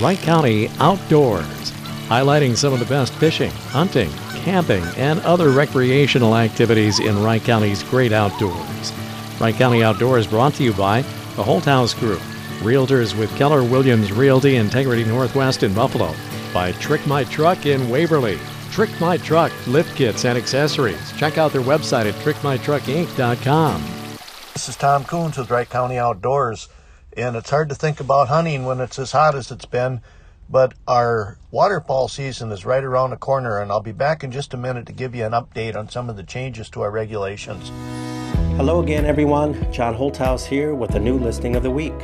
Wright County Outdoors, highlighting some of the best fishing, hunting, camping, and other recreational activities in Wright County's great outdoors. Wright County Outdoors brought to you by the Holthouse Group, Realtors with Keller Williams Realty Integrity Northwest in Buffalo, by Trick My Truck in Waverly, Trick My Truck lift kits and accessories. Check out their website at trickmytruckinc.com. This is Tom Coons with Wright County Outdoors, and it's hard to think about hunting when it's as hot as it's been, but our waterfowl season is right around the corner, and I'll be back in just a minute to give you an update on some of the changes to our regulations. Hello again, everyone. John Holthouse here with a new listing of the week.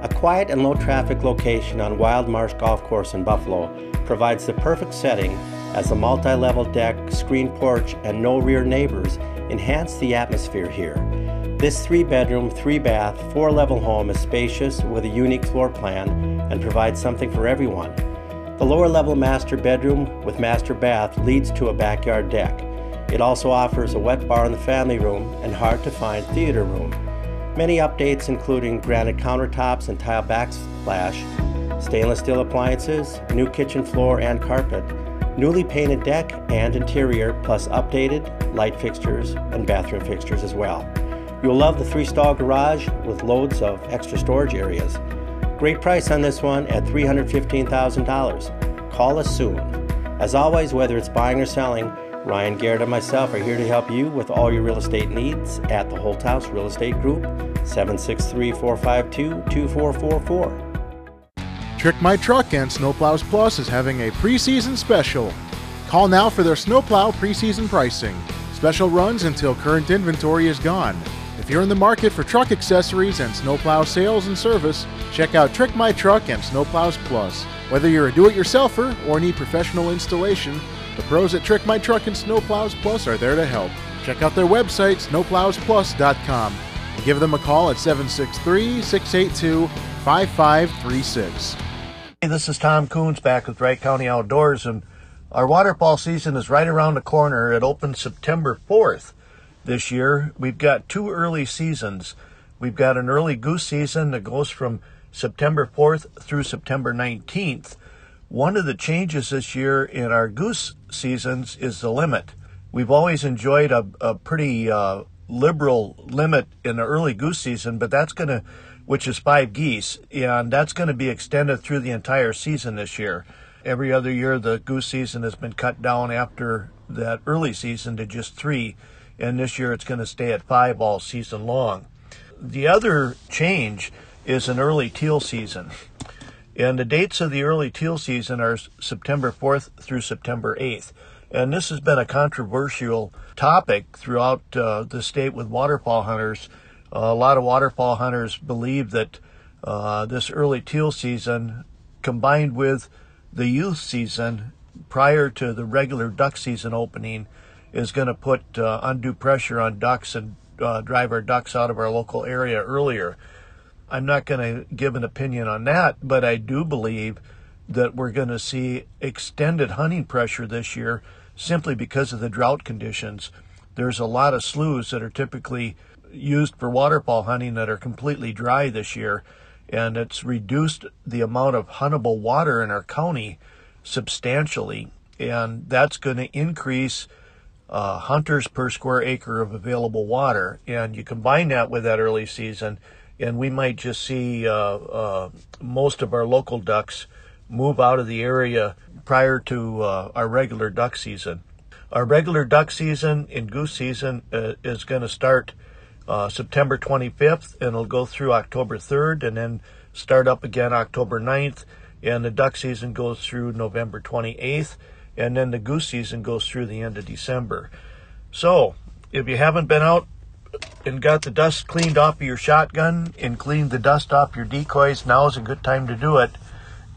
A quiet and low traffic location on Wild Marsh Golf Course in Buffalo provides the perfect setting as the multi level deck, screen porch, and no rear neighbors enhance the atmosphere here. This three bedroom, three bath, four level home is spacious with a unique floor plan and provides something for everyone. The lower level master bedroom with master bath leads to a backyard deck. It also offers a wet bar in the family room and hard to find theater room. Many updates including granite countertops and tile backsplash, stainless steel appliances, new kitchen floor and carpet, newly painted deck and interior, plus updated light fixtures and bathroom fixtures as well. You'll love the three stall garage with loads of extra storage areas. Great price on this one at $315,000. Call us soon. As always, whether it's buying or selling, Ryan Garrett and myself are here to help you with all your real estate needs at the Holthouse Real Estate Group, 763 452 2444. Trick My Truck and Snowplows Plus is having a preseason special. Call now for their snowplow preseason pricing. Special runs until current inventory is gone. If you're in the market for truck accessories and snowplow sales and service, check out Trick My Truck and Snowplows Plus. Whether you're a do-it-yourselfer or need professional installation, the pros at Trick My Truck and Snowplows Plus are there to help. Check out their website, snowplowsplus.com, and give them a call at 763 682 5536. Hey, this is Tom Coons back with Wright County Outdoors, and our waterfowl season is right around the corner. It opens September 4th this year. We've got two early seasons. We've got an early goose season that goes from September 4th through September 19th. One of the changes this year in our goose seasons is the limit. We've always enjoyed a, a pretty uh, liberal limit in the early goose season, but that's going to, which is five geese, and that's going to be extended through the entire season this year. Every other year, the goose season has been cut down after that early season to just three, and this year it's going to stay at five all season long. The other change is an early teal season. And the dates of the early teal season are September 4th through September 8th. And this has been a controversial topic throughout uh, the state with waterfowl hunters. Uh, a lot of waterfowl hunters believe that uh, this early teal season, combined with the youth season prior to the regular duck season opening, is going to put uh, undue pressure on ducks and uh, drive our ducks out of our local area earlier. I'm not going to give an opinion on that, but I do believe that we're going to see extended hunting pressure this year simply because of the drought conditions. There's a lot of sloughs that are typically used for waterfowl hunting that are completely dry this year, and it's reduced the amount of huntable water in our county substantially, and that's going to increase uh, hunters per square acre of available water. And you combine that with that early season and we might just see uh, uh, most of our local ducks move out of the area prior to uh, our regular duck season. Our regular duck season and goose season uh, is going to start uh, September 25th and it'll go through October 3rd and then start up again October 9th. And the duck season goes through November 28th and then the goose season goes through the end of December. So, if you haven't been out and got the dust cleaned off of your shotgun and cleaned the dust off your decoys, now is a good time to do it.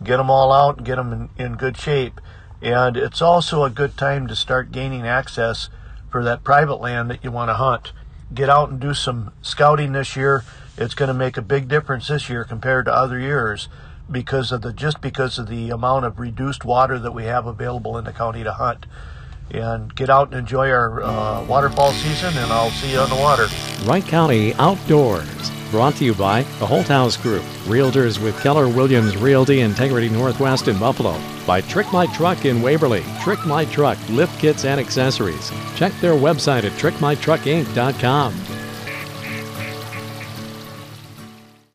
Get them all out and get them in, in good shape. And it's also a good time to start gaining access for that private land that you want to hunt. Get out and do some scouting this year. It's going to make a big difference this year compared to other years because of the just because of the amount of reduced water that we have available in the county to hunt. And get out and enjoy our uh, waterfowl season, and I'll see you on the water. Wright County Outdoors, brought to you by the Holthouse Group, Realtors with Keller Williams Realty Integrity Northwest in Buffalo, by Trick My Truck in Waverly, Trick My Truck lift kits and accessories. Check their website at trickmytruckinc.com.